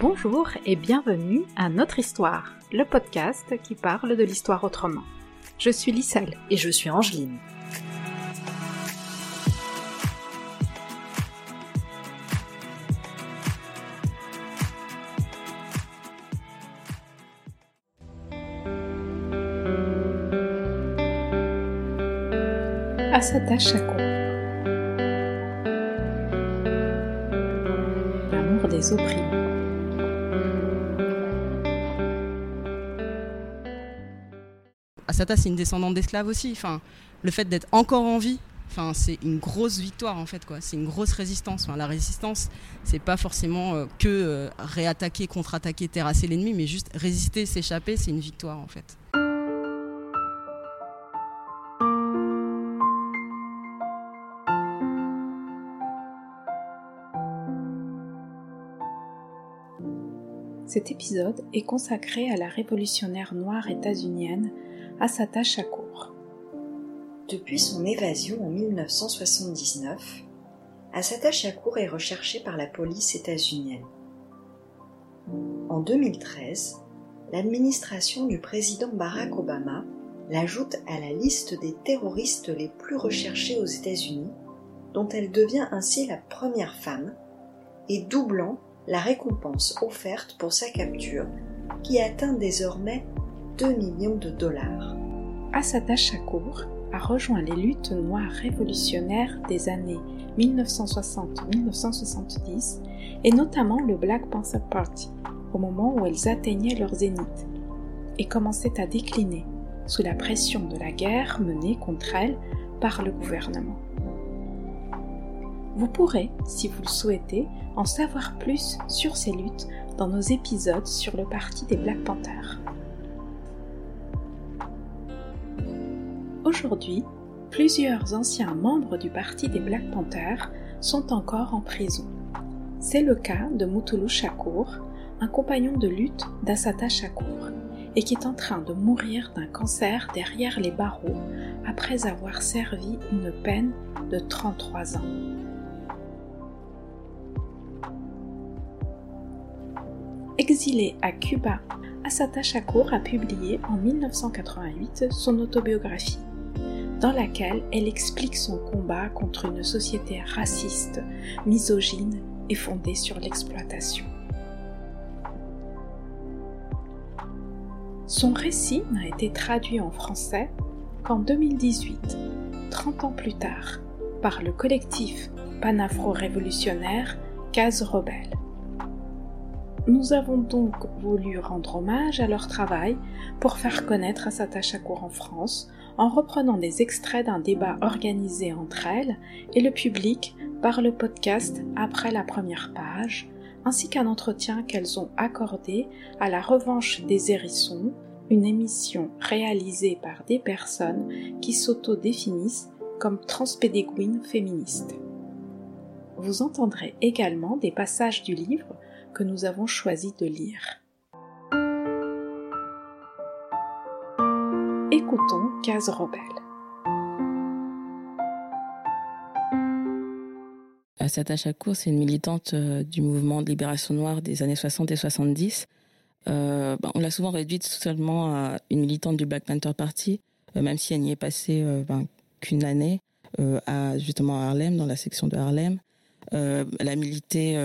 Bonjour et bienvenue à Notre Histoire, le podcast qui parle de l'histoire autrement. Je suis Lisselle. Et je suis Angeline. Asata Chakour. L'amour des opprimés. Asata, c'est une descendante d'esclaves aussi. Enfin, le fait d'être encore en vie, enfin, c'est une grosse victoire en fait. C'est une grosse résistance. La résistance, c'est pas forcément euh, que euh, réattaquer, contre-attaquer, terrasser l'ennemi, mais juste résister, s'échapper, c'est une victoire en fait. Cet épisode est consacré à la révolutionnaire noire états-unienne Assata Shakur. Depuis son évasion en 1979, Assata Shakur est recherchée par la police états-unienne. En 2013, l'administration du président Barack Obama l'ajoute à la liste des terroristes les plus recherchés aux États-Unis, dont elle devient ainsi la première femme, et doublant la récompense offerte pour sa capture, qui atteint désormais 2 millions de dollars. Assata Shakur a rejoint les luttes noires révolutionnaires des années 1960-1970 et notamment le Black Panther Party au moment où elles atteignaient leur zénith et commençaient à décliner sous la pression de la guerre menée contre elles par le gouvernement. Vous pourrez, si vous le souhaitez, en savoir plus sur ces luttes dans nos épisodes sur le parti des Black Panthers. Aujourd'hui, plusieurs anciens membres du parti des Black Panthers sont encore en prison. C'est le cas de Mutulu Shakur, un compagnon de lutte d'Assata Shakur, et qui est en train de mourir d'un cancer derrière les barreaux après avoir servi une peine de 33 ans. Exilé à Cuba, Assata Shakur a publié en 1988 son autobiographie, dans laquelle elle explique son combat contre une société raciste, misogyne et fondée sur l'exploitation. Son récit n'a été traduit en français qu'en 2018, 30 ans plus tard, par le collectif panafro-révolutionnaire Case Rebelle. Nous avons donc voulu rendre hommage à leur travail pour faire connaître Assata Shakur en France en reprenant des extraits d'un débat organisé entre elles et le public par le podcast Après la première page, ainsi qu'un entretien qu'elles ont accordé à La Revanche des Hérissons, une émission réalisée par des personnes qui s'auto-définissent comme transpédéguines féministes. Vous entendrez également des passages du livre que nous avons choisi de lire. Écoutons Case Rebelle. Assata Chakour, c'est une militante euh, du mouvement de libération noire des années 60 et 70. Euh, ben, on l'a souvent réduite seulement à une militante du Black Panther Party, euh, même si elle n'y est passée euh, ben, qu'une année, euh, justement à Harlem, dans la section de Harlem. elle a milité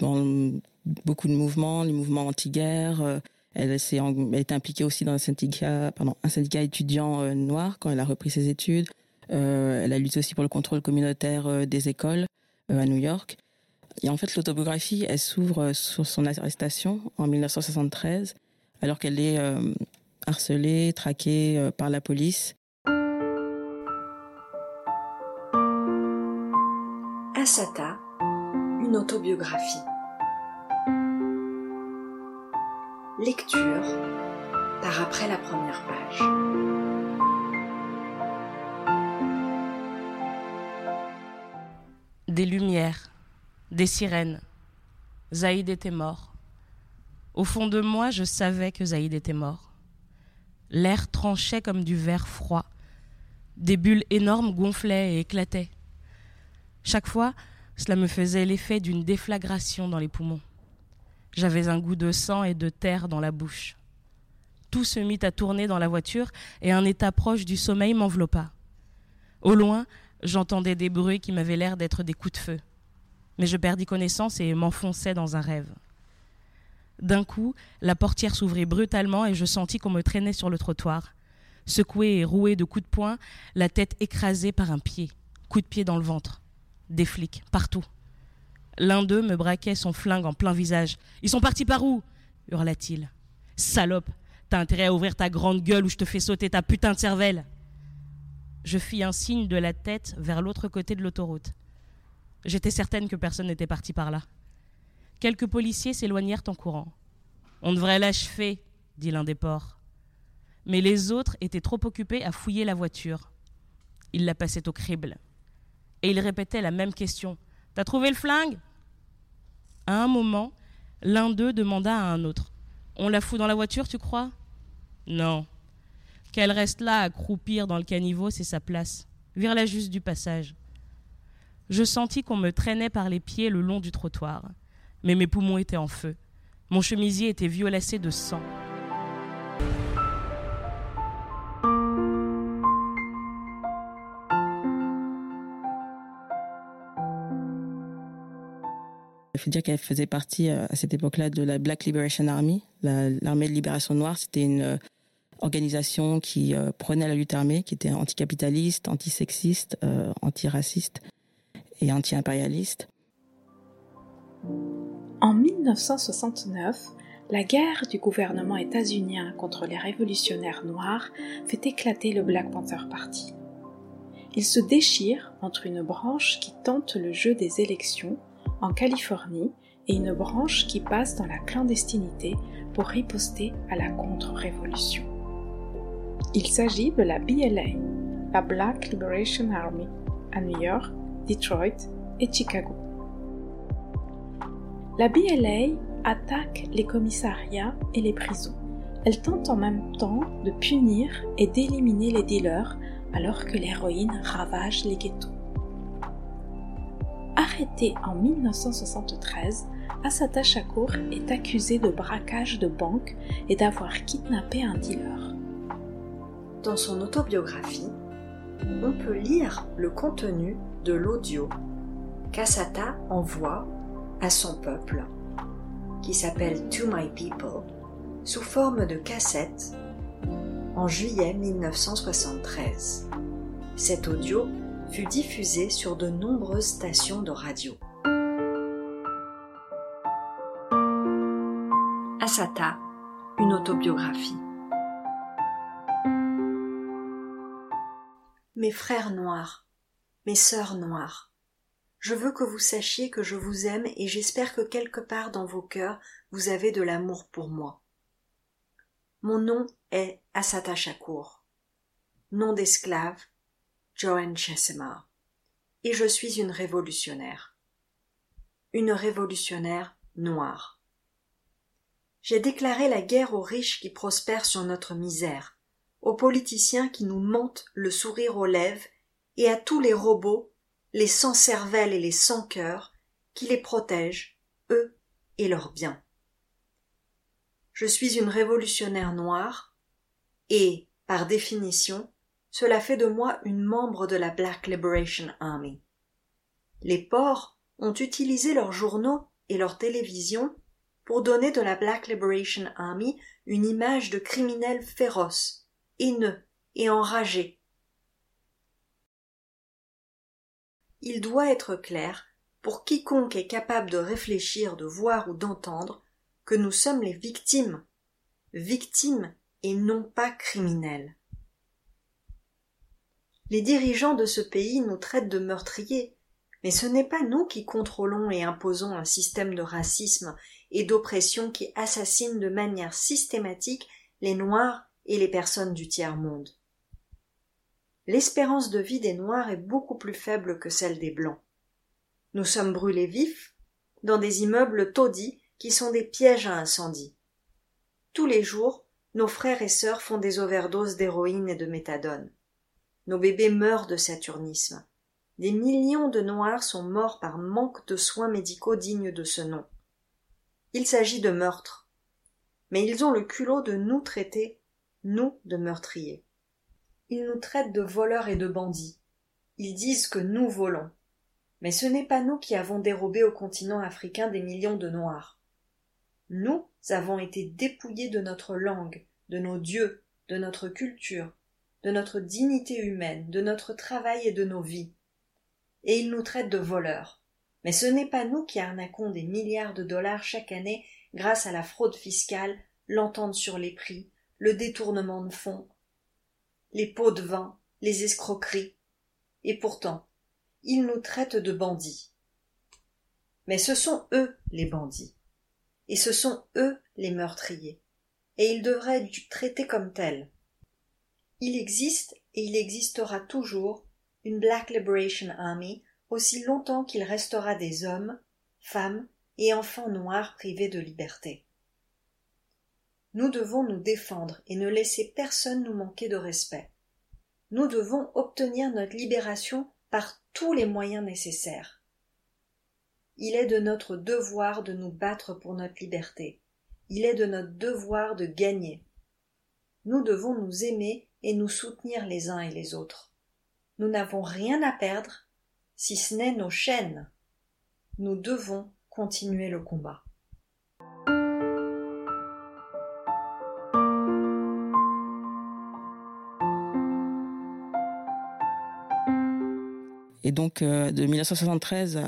dans beaucoup de mouvements, les mouvements anti-guerre. Euh, elle, elle est impliquée aussi dans un syndicat, pardon, un syndicat étudiant euh, noir quand elle a repris ses études. Euh, elle a lutté aussi pour le contrôle communautaire des écoles à New York. Et en fait, l'autobiographie, elle s'ouvre sur son arrestation en 1973, alors qu'elle est harcelée, traquée par la police. Asata, une autobiographie. Lecture par après la première page. Des lumières, des sirènes. Zaïd était mort. Au fond de moi, je savais que Zaïd était mort. L'air tranchait comme du verre froid Des bulles énormes gonflaient et éclataient. Chaque fois, cela me faisait l'effet d'une déflagration dans les poumons. J'avais un goût de sang et de terre dans la bouche. Tout se mit à tourner dans la voiture et un état proche du sommeil m'enveloppa. Au loin, j'entendais des bruits qui m'avaient l'air d'être des coups de feu. Mais je perdis connaissance et m'enfonçais dans un rêve. D'un coup, la portière s'ouvrit brutalement et je sentis qu'on me traînait sur le trottoir, secoué et roué de coups de poing, la tête écrasée par un pied, coup de pied dans le ventre. Des flics, partout. L'un d'eux me braquait son flingue en plein visage. Ils sont partis par où? hurla-t-il. Salope, t'as intérêt à ouvrir ta grande gueule ou je te fais sauter ta putain de cervelle. Je fis un signe de la tête vers l'autre côté de l'autoroute. J'étais certaine que personne n'était parti par là. Quelques policiers s'éloignèrent en courant. On devrait l'achever, dit l'un des porcs. Mais les autres étaient trop occupés à fouiller la voiture. Ils la passaient au crible. Et ils répétaient la même question. T'as trouvé le flingue? À un moment, l'un d'eux demanda à un autre. On la fout dans la voiture, tu crois? Non. Qu'elle reste là à croupir dans le caniveau, c'est sa place. Vire-la juste du passage. Je sentis qu'on me traînait par les pieds le long du trottoir mais mes poumons étaient en feu. Mon chemisier était violacé de sang. Il faut dire qu'elle faisait partie euh, à cette époque-là de la Black Liberation Army, l'armée de libération noire. C'était une euh, organisation qui euh, prenait la lutte armée, qui était anticapitaliste, antisexiste, antiraciste et anti-impérialiste. En 1969, la guerre du gouvernement états-unien contre les révolutionnaires noirs fait éclater le Black Panther Party. Il se déchire entre une branche qui tente le jeu des élections en Californie et une branche qui passe dans la clandestinité pour riposter à la contre-révolution. Il s'agit de la BLA, la Black Liberation Army, à New York, Detroit et Chicago. La BLA attaque les commissariats et les prisons. Elle tente en même temps de punir et d'éliminer les dealers alors que l'héroïne ravage les ghettos. Arrêté en 1973, Asata Shakur est accusé de braquage de banque et d'avoir kidnappé un dealer. Dans son autobiographie, on peut lire le contenu de l'audio qu'Asata envoie à son peuple, qui s'appelle To My People, sous forme de cassette, en juillet 1973. Cet audio fut diffusé sur de nombreuses stations de radio. Asata, une autobiographie. Mes frères noirs, mes sœurs noires, je veux que vous sachiez que je vous aime et j'espère que quelque part dans vos cœurs vous avez de l'amour pour moi. Mon nom est Asata Shakur, nom d'esclave, Joanne Chesema, et je suis une révolutionnaire. Une révolutionnaire noire. J'ai déclaré la guerre aux riches qui prospèrent sur notre misère, aux politiciens qui nous mentent le sourire aux lèvres et à tous les robots les sans cervelle et les sans cœur, qui les protègent, eux et leurs biens. Je suis une révolutionnaire noire, et, par définition, cela fait de moi une membre de la Black Liberation Army. Les porcs ont utilisé leurs journaux et leur télévision pour donner de la Black Liberation Army une image de criminels féroces, haineux et enragés, il doit être clair, pour quiconque est capable de réfléchir, de voir ou d'entendre, que nous sommes les victimes, victimes et non pas criminels. Les dirigeants de ce pays nous traitent de meurtriers, mais ce n'est pas nous qui contrôlons et imposons un système de racisme et d'oppression qui assassine de manière systématique les Noirs et les personnes du tiers-monde l'espérance de vie des Noirs est beaucoup plus faible que celle des Blancs. Nous sommes brûlés vifs dans des immeubles taudis qui sont des pièges à incendie. Tous les jours, nos frères et sœurs font des overdoses d'héroïne et de méthadone. Nos bébés meurent de saturnisme. Des millions de Noirs sont morts par manque de soins médicaux dignes de ce nom. Il s'agit de meurtre. Mais ils ont le culot de nous traiter, nous, de meurtriers. Ils nous traitent de voleurs et de bandits. Ils disent que nous volons. Mais ce n'est pas nous qui avons dérobé au continent africain des millions de Noirs. Nous avons été dépouillés de notre langue, de nos dieux, de notre culture, de notre dignité humaine, de notre travail et de nos vies. Et ils nous traitent de voleurs. Mais ce n'est pas nous qui arnaquons des milliards de dollars chaque année grâce à la fraude fiscale, l'entente sur les prix, le détournement de fonds, les pots de vin, les escroqueries. Et pourtant, ils nous traitent de bandits. Mais ce sont eux les bandits. Et ce sont eux les meurtriers. Et ils devraient être traités comme tels. Il existe et il existera toujours une Black Liberation Army aussi longtemps qu'il restera des hommes, femmes et enfants noirs privés de liberté. Nous devons nous défendre et ne laisser personne nous manquer de respect. Nous devons obtenir notre libération par tous les moyens nécessaires. Il est de notre devoir de nous battre pour notre liberté. Il est de notre devoir de gagner. Nous devons nous aimer et nous soutenir les uns et les autres. Nous n'avons rien à perdre, si ce n'est nos chaînes. Nous devons continuer le combat. Et donc, euh, de 1973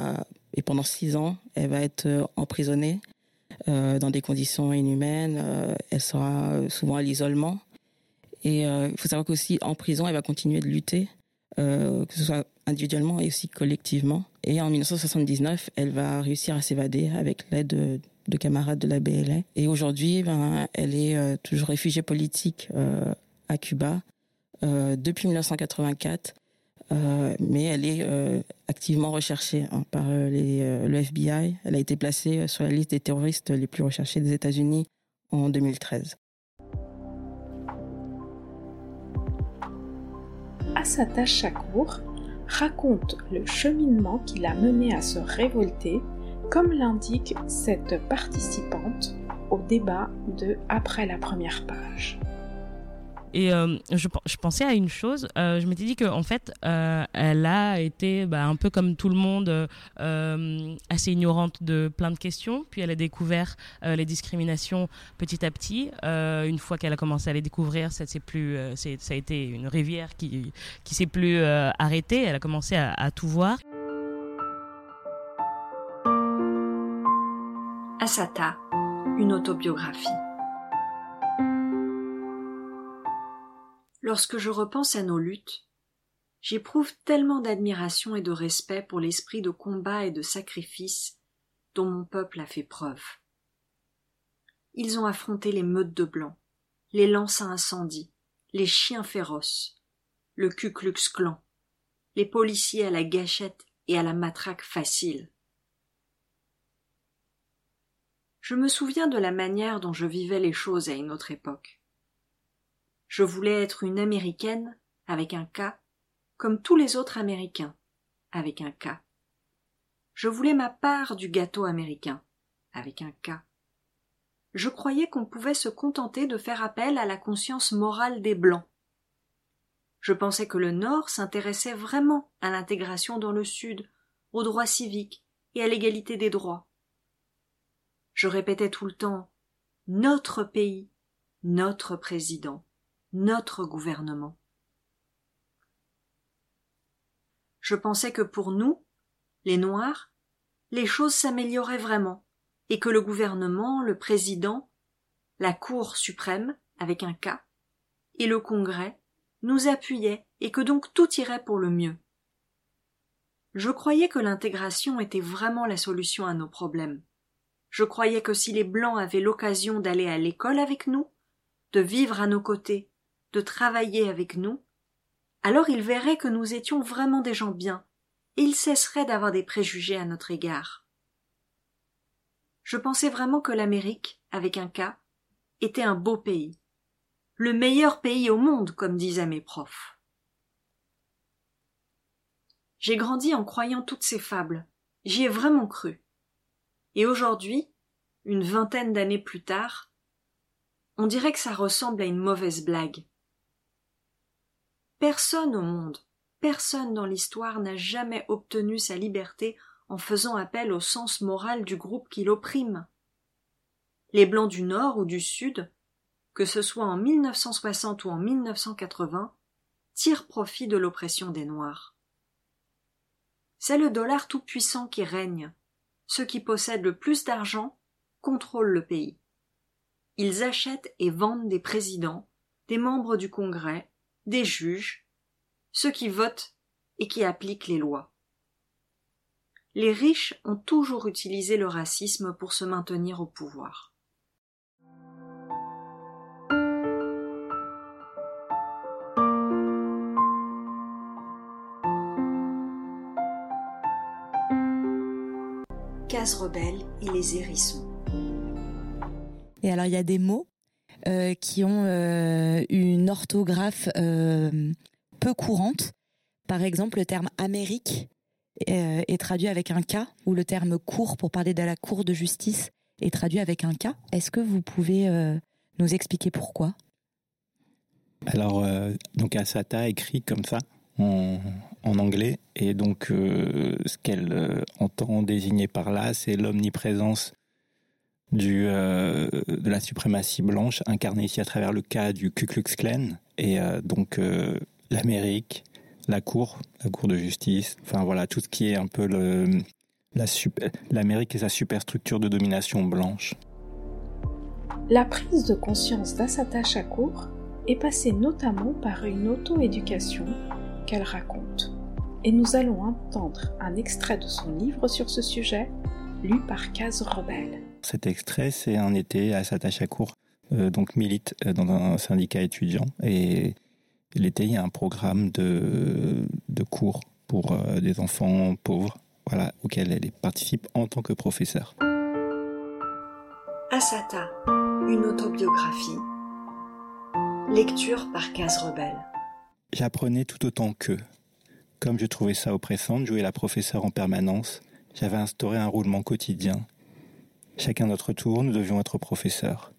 et pendant six ans, elle va être euh, emprisonnée euh, dans des conditions inhumaines. elle sera souvent à l'isolement. Et il faut savoir qu'aussi en prison, elle va continuer de lutter, que ce soit individuellement et aussi collectivement. Et en 1979, elle va réussir à s'évader avec l'aide de, camarades de la BLA. Et aujourd'hui, ben, elle est toujours réfugiée politique à Cuba depuis 1984 euh, mais elle est euh, activement recherchée hein, par euh, le FBI. Elle a été placée sur la liste des terroristes les plus recherchés des États-Unis en 2013. Asata Shakur raconte le cheminement qui l'a mené à se révolter, comme l'indique cette participante au débat de Après la première page. Et euh, je, pensais à une chose, euh, je m'étais dit qu'en en fait, euh, elle a été bah, un peu comme tout le monde, assez ignorante de plein de questions, puis elle a découvert les discriminations petit à petit. une fois qu'elle a commencé à les découvrir, ça, plus, ça a été une rivière qui qui s'est plus arrêtée, elle a commencé à, à tout voir. Asata, une autobiographie. Lorsque je repense à nos luttes, j'éprouve tellement d'admiration et de respect pour l'esprit de combat et de sacrifice dont mon peuple a fait preuve. Ils ont affronté les meutes de blancs, les lances à incendie, les chiens féroces, le Ku Klux Klan, les policiers à la gâchette et à la matraque facile. Je me souviens de la manière dont je vivais les choses à une autre époque. Je voulais être une américaine avec un K, comme tous les autres américains avec un K. Je voulais ma part du gâteau américain avec un K. Je croyais qu'on pouvait se contenter de faire appel à la conscience morale des Blancs. Je pensais que le Nord s'intéressait vraiment à l'intégration dans le Sud, aux droits civiques et à l'égalité des droits. Je répétais tout le temps notre pays, notre président notre gouvernement. Je pensais que pour nous, les Noirs, les choses s'amélioraient vraiment, et que le gouvernement, le président, la Cour suprême, avec un K, et le Congrès nous appuyaient et que donc tout irait pour le mieux. Je croyais que l'intégration était vraiment la solution à nos problèmes. Je croyais que si les Blancs avaient l'occasion d'aller à l'école avec nous, de vivre à nos côtés de travailler avec nous, alors il verrait que nous étions vraiment des gens bien, et il cesserait d'avoir des préjugés à notre égard. Je pensais vraiment que l'Amérique, avec un cas, était un beau pays, le meilleur pays au monde, comme disaient mes profs. J'ai grandi en croyant toutes ces fables. J'y ai vraiment cru. Et aujourd'hui, une vingtaine d'années plus tard, on dirait que ça ressemble à une mauvaise blague. Personne au monde, personne dans l'histoire n'a jamais obtenu sa liberté en faisant appel au sens moral du groupe qui l'opprime. Les Blancs du Nord ou du Sud, que ce soit en 1960 ou en 1980, tirent profit de l'oppression des Noirs. C'est le dollar tout-puissant qui règne. Ceux qui possèdent le plus d'argent contrôlent le pays. Ils achètent et vendent des présidents, des membres du Congrès, des juges, ceux qui votent et qui appliquent les lois. Les riches ont toujours utilisé le racisme pour se maintenir au pouvoir. Case rebelle et les hérissons. Et alors il y a des mots euh, qui ont euh, une orthographe euh, peu courante. Par exemple, le terme Amérique est traduit avec un K, ou le terme cour pour parler de la cour de justice est traduit avec un K. Est-ce que vous pouvez nous expliquer pourquoi? Alors, donc Asata écrit comme ça en, anglais. Et donc, ce qu'elle entend désigner par là, c'est l'omniprésence du, euh, de la suprématie blanche incarnée ici à travers le cas du Ku Klux Klan. Et donc, l'Amérique, la Cour, la Cour de justice, enfin voilà, tout ce qui est un peu la l'Amérique et sa superstructure de domination blanche. La prise de conscience d'Assata Shakur est passée notamment par une auto-éducation qu'elle raconte. Et nous allons entendre un extrait de son livre sur ce sujet, lu par Case Rebelle. Cet extrait, c'est un été à Satachakour, euh, donc milite euh, dans un syndicat étudiant. Et l'été, il y a un programme de, de cours pour euh, des enfants pauvres, voilà, auquel elle participe en tant que professeur. Asata, une autobiographie. Lecture par Case Rebelle. J'apprenais tout autant qu'eux. Comme je trouvais ça oppressant de jouer la professeure en permanence, j'avais instauré un roulement quotidien. Chacun notre tour, nous devions être professeurs.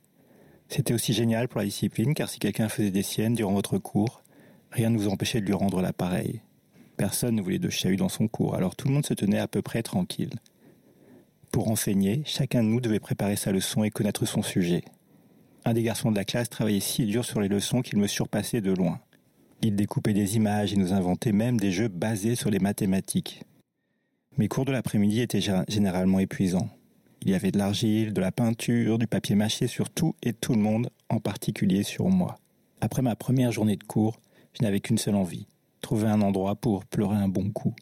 C'était aussi génial pour la discipline car si quelqu'un faisait des siennes durant votre cours, rien ne vous empêchait de lui rendre l'appareil. Personne ne voulait de chahut dans son cours, alors tout le monde se tenait à peu près tranquille. Pour enseigner, chacun de nous devait préparer sa leçon et connaître son sujet. Un des garçons de la classe travaillait si dur sur les leçons qu'il me surpassait de loin. Il découpait des images et nous inventait même des jeux basés sur les mathématiques. Mes cours de l'après-midi étaient généralement épuisants. Il y avait de l'argile, de la peinture, du papier mâché sur tout et tout le monde, en particulier sur moi. Après ma première journée de cours, je n'avais qu'une seule envie, trouver un endroit pour pleurer un bon coup.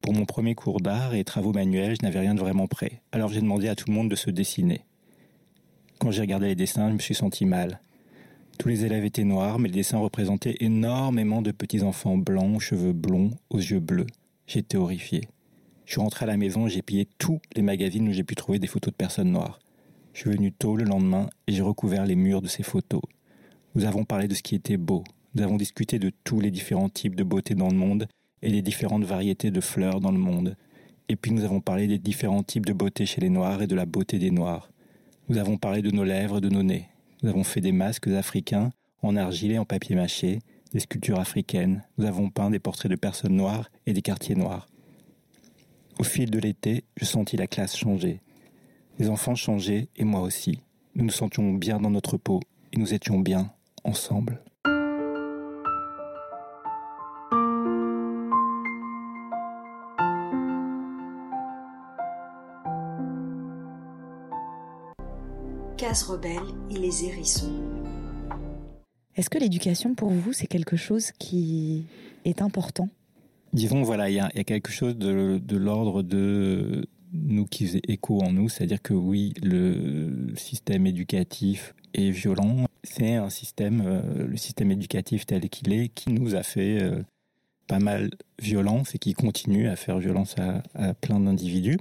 Pour mon premier cours d'art et travaux manuels, je n'avais rien de vraiment prêt, alors j'ai demandé à tout le monde de se dessiner. Quand j'ai regardé les dessins, je me suis senti mal. Tous les élèves étaient noirs, mais le dessin représentait énormément de petits enfants blancs, cheveux blonds, aux yeux bleus. J'étais horrifié. Je suis rentré à la maison et j'ai pillé tous les magazines où j'ai pu trouver des photos de personnes noires. Je suis venu tôt le lendemain et j'ai recouvert les murs de ces photos. Nous avons parlé de ce qui était beau. Nous avons discuté de tous les différents types de beauté dans le monde et des différentes variétés de fleurs dans le monde. Et puis nous avons parlé des différents types de beauté chez les Noirs et de la beauté des Noirs. Nous avons parlé de nos lèvres, de nos nez. Nous avons fait des masques africains en argile et en papier mâché, des sculptures africaines. Nous avons peint des portraits de personnes noires et des quartiers noirs. Au fil de l'été, je sentis la classe changer. Les enfants changeaient et moi aussi. Nous nous sentions bien dans notre peau et nous étions bien ensemble. rebelle et les hérissons. Est-ce que l'éducation pour vous, c'est quelque chose qui est important? Disons, voilà, il y, a quelque chose de, l'ordre de nous qui faisait écho en nous, c'est-à-dire que oui, le système éducatif est violent. C'est un système, euh, le système éducatif tel qu'il est, qui nous a fait euh, pas mal violence et qui continue à faire violence à plein d'individus.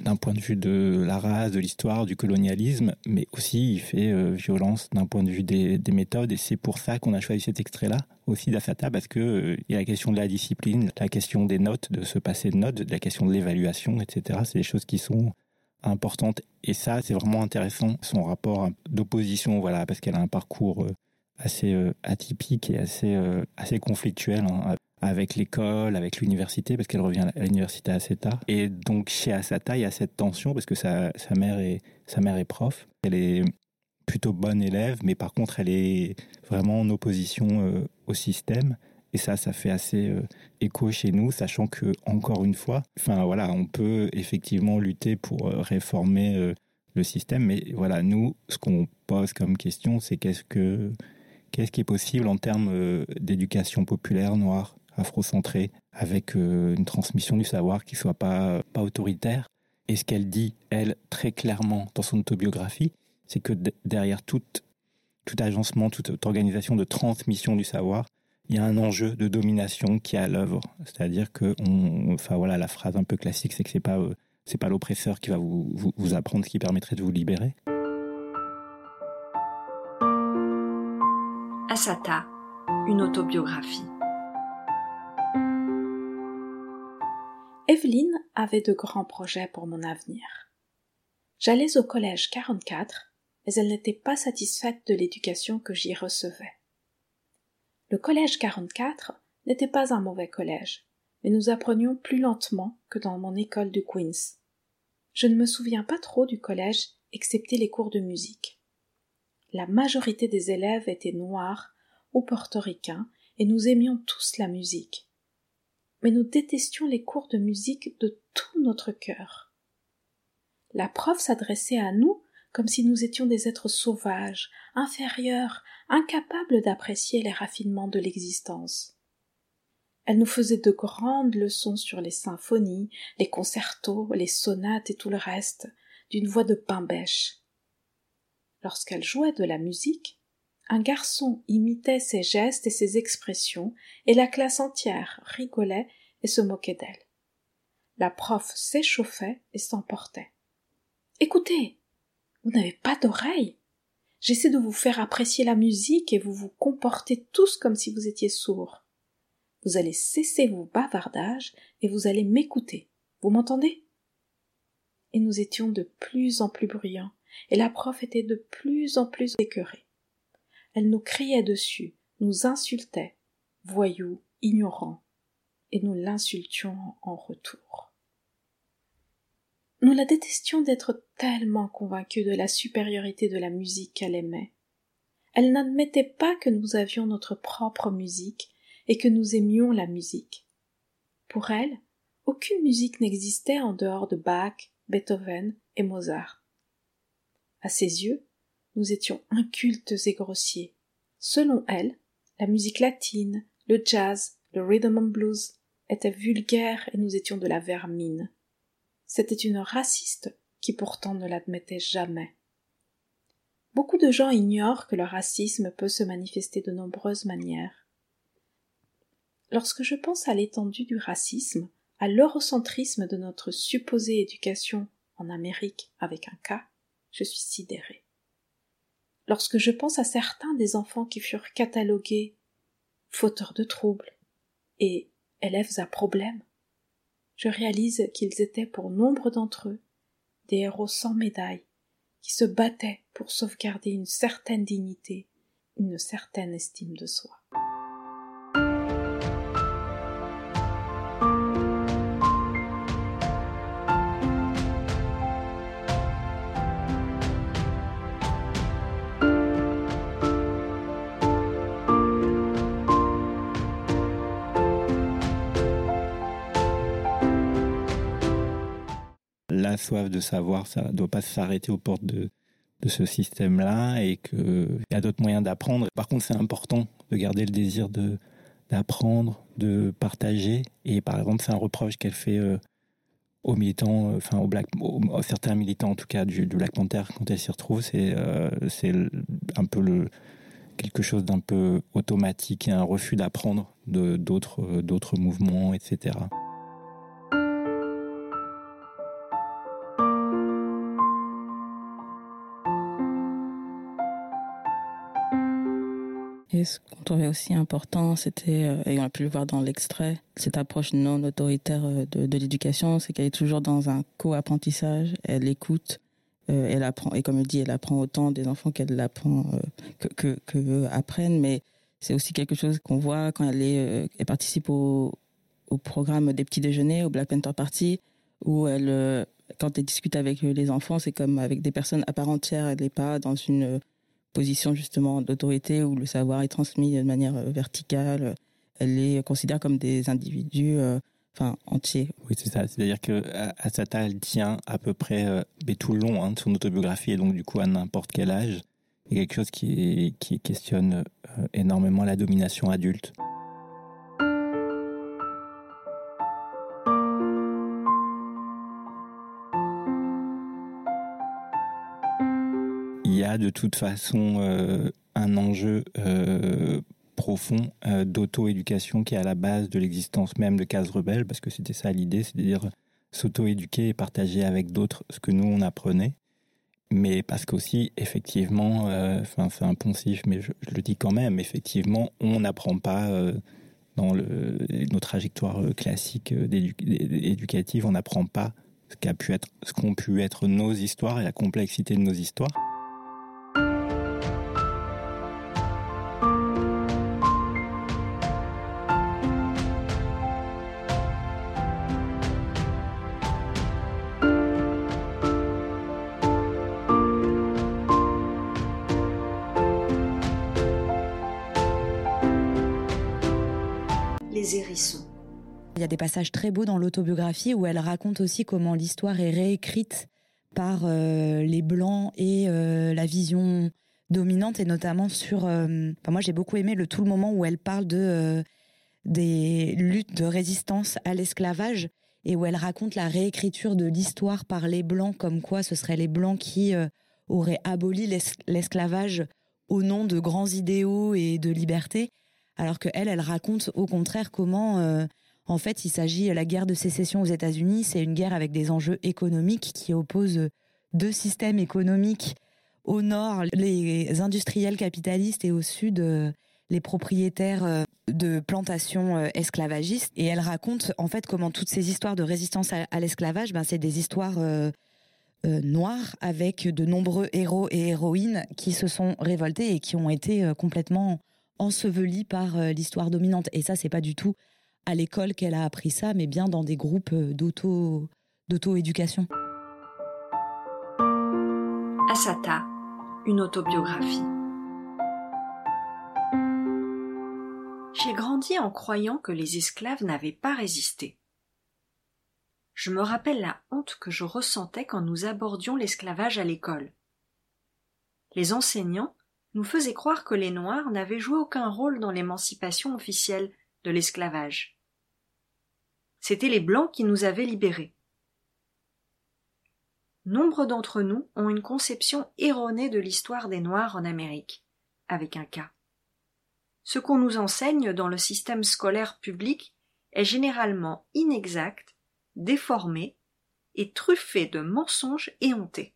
D'un point de vue de la race, de l'histoire, du colonialisme, mais aussi il fait euh, violence d'un point de vue des, méthodes. Et c'est pour ça qu'on a choisi cet extrait-là, aussi d'Asata, parce que euh, il y a la question de la discipline, la question des notes, de se passer de notes, la question de l'évaluation, etc. C'est des choses qui sont importantes. Et ça, c'est vraiment intéressant, son rapport d'opposition, voilà, parce qu'elle a un parcours euh, assez atypique et assez, assez conflictuel. Hein, avec l'école, avec l'université, parce qu'elle revient à l'université assez tard. Et donc chez Asata, il y a cette tension, parce que sa, sa, mère, est, sa mère est prof. Elle est plutôt bonne élève, mais par contre, elle est vraiment en opposition euh, au système. Et ça, ça fait assez euh, écho chez nous, sachant que, encore une fois, enfin voilà, on peut effectivement lutter pour euh, réformer le système, mais voilà, nous, ce qu'on pose comme question, c'est qu'est-ce que qu'est-ce qui est possible en termes d'éducation populaire noire? Afrocentré, avec euh, une transmission du savoir qui soit pas, pas autoritaire. Et ce qu'elle dit, elle, très clairement dans son autobiographie, c'est que derrière tout, tout agencement, toute, organisation de transmission du savoir, il y a un enjeu de domination qui est à l'œuvre. C'est-à-dire que, on, enfin voilà, la phrase un peu classique, c'est que c'est pas, euh, c'est pas l'oppresseur qui va vous, vous, vous apprendre ce qui permettrait de vous libérer. Asata, une autobiographie. Evelyne avait de grands projets pour mon avenir. J'allais au collège 44, mais elle n'était pas satisfaite de l'éducation que j'y recevais. Le collège 44 n'était pas un mauvais collège, mais nous apprenions plus lentement que dans mon école de Queens. Je ne me souviens pas trop du collège, excepté les cours de musique. La majorité des élèves étaient noirs ou portoricains, et nous aimions tous la musique mais nous détestions les cours de musique de tout notre cœur. La prof s'adressait à nous comme si nous étions des êtres sauvages, inférieurs, incapables d'apprécier les raffinements de l'existence. Elle nous faisait de grandes leçons sur les symphonies, les concertos, les sonates et tout le reste, d'une voix de pain bêche. Lorsqu'elle jouait de la musique, un garçon imitait ses gestes et ses expressions, et la classe entière rigolait et se moquait d'elle. La prof s'échauffait et s'emportait. Écoutez, vous n'avez pas d'oreilles. J'essaie de vous faire apprécier la musique et vous vous comportez tous comme si vous étiez sourds. Vous allez cesser vos bavardages et vous allez m'écouter. Vous m'entendez? Et nous étions de plus en plus bruyants, et la prof était de plus en plus écœurée. Elle nous criait dessus, nous insultait, voyous, ignorants, et nous l'insultions en retour. Nous la détestions d'être tellement convaincus de la supériorité de la musique qu'elle aimait. Elle n'admettait pas que nous avions notre propre musique et que nous aimions la musique. Pour elle, aucune musique n'existait en dehors de Bach, Beethoven et Mozart. À ses yeux, nous étions incultes et grossiers. Selon elle, la musique latine, le jazz, le rhythm and blues étaient vulgaires et nous étions de la vermine. C'était une raciste qui pourtant ne l'admettait jamais. Beaucoup de gens ignorent que le racisme peut se manifester de nombreuses manières. Lorsque je pense à l'étendue du racisme, à l'eurocentrisme de notre supposée éducation en Amérique avec un cas, je suis sidérée. Lorsque je pense à certains des enfants qui furent catalogués fauteurs de troubles et élèves à problème, je réalise qu'ils étaient pour nombre d'entre eux des héros sans médaille qui se battaient pour sauvegarder une certaine dignité, une certaine estime de soi. La soif de savoir, ça doit pas s'arrêter aux portes de, de ce système-là et qu'il y a d'autres moyens d'apprendre. Par contre, c'est important de garder le désir de d'apprendre, de partager. Et par exemple, c'est un reproche qu'elle fait euh, aux militants, euh, enfin aux, certains militants en tout cas du, Black Panther quand elle s'y retrouve, c'est euh, c'est un peu le quelque chose d'un peu automatique et un refus d'apprendre de d'autres d'autres mouvements, etc. Ce qu'on trouvait aussi important, c'était, euh, et on a pu le voir dans l'extrait, cette approche non autoritaire euh, de, l'éducation, c'est qu'elle est toujours dans un co-apprentissage, elle écoute, euh, elle apprend, et comme elle dit, elle apprend autant des enfants qu'elle l'apprend, que, que, que, apprennent, mais c'est aussi quelque chose qu'on voit quand elle, est, participe au, au programme des petits déjeuners, au Black Panther Party, où elle, quand elle discute avec les enfants, c'est comme avec des personnes à part entière, elle n'est pas dans une position justement d'autorité où le savoir est transmis de manière euh, verticale. Elle les considère comme des individus euh, enfin entiers. Oui, c'est ça. C'est-à-dire que Asata, elle tient à peu près euh, tout le long hein, de son autobiographie et donc du coup à n'importe quel âge. Quelque chose qui questionne énormément la domination adulte. A de toute façon euh, un enjeu euh, profond euh, d'auto-éducation qui est à la base de l'existence même de Case Rebelle, parce que c'était ça l'idée, c'est-à-dire s'auto-éduquer et partager avec d'autres ce que nous on apprenait. Mais parce qu'aussi, effectivement, enfin c'est un poncif, mais je, le dis quand même, effectivement, on n'apprend pas dans le, nos trajectoires classiques éducatives, on n'apprend pas ce qu'a pu qu'ont pu être nos histoires et la complexité de nos histoires. Des passages très beaux dans l'autobiographie où elle raconte aussi comment l'histoire est réécrite par euh, les blancs et euh, la vision dominante et notamment sur. Euh, moi, j'ai beaucoup aimé le tout le moment où elle parle de des luttes de résistance à l'esclavage et où elle raconte la réécriture de l'histoire par les blancs, comme quoi ce seraient les blancs qui auraient aboli l'esclavage au nom de grands idéaux et de liberté alors que elle, elle raconte au contraire comment, en fait, il s'agit la guerre de sécession aux États-Unis, c'est une guerre avec des enjeux économiques qui opposent deux systèmes économiques. Au nord, les industriels capitalistes et au sud, euh, les propriétaires euh, de plantations esclavagistes. Et elle raconte en fait comment toutes ces histoires de résistance à, l'esclavage, ben, c'est des histoires noires avec de nombreux héros et héroïnes qui se sont révoltés et qui ont été complètement ensevelie par euh, l'histoire dominante. Et ça, c'est pas du tout à l'école qu'elle a appris ça, mais bien dans des groupes euh, d'auto d'auto-éducation. Asata, une autobiographie. J'ai grandi en croyant que les esclaves n'avaient pas résisté. Je me rappelle la honte que je ressentais quand nous abordions l'esclavage à l'école. Les enseignants nous faisait croire que les Noirs n'avaient joué aucun rôle dans l'émancipation officielle de l'esclavage. C'étaient les Blancs qui nous avaient libérés. Nombre d'entre nous ont une conception erronée de l'histoire des Noirs en Amérique, avec un cas. Ce qu'on nous enseigne dans le système scolaire public est généralement inexact, déformé et truffé de mensonges éhontés.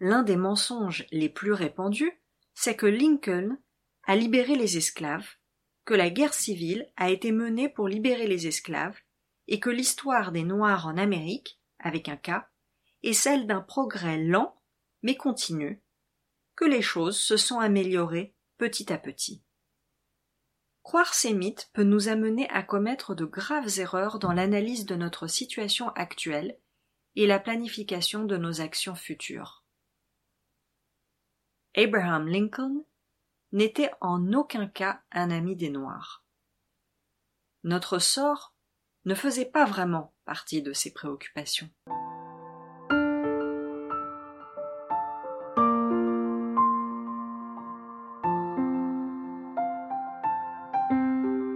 L'un des mensonges les plus répandus, c'est que Lincoln a libéré les esclaves, que la guerre civile a été menée pour libérer les esclaves, et que l'histoire des Noirs en Amérique, avec un cas, est celle d'un progrès lent mais continu, que les choses se sont améliorées petit à petit. Croire ces mythes peut nous amener à commettre de graves erreurs dans l'analyse de notre situation actuelle et la planification de nos actions futures. Abraham Lincoln n'était en aucun cas un ami des Noirs. Notre sort ne faisait pas vraiment partie de ses préoccupations.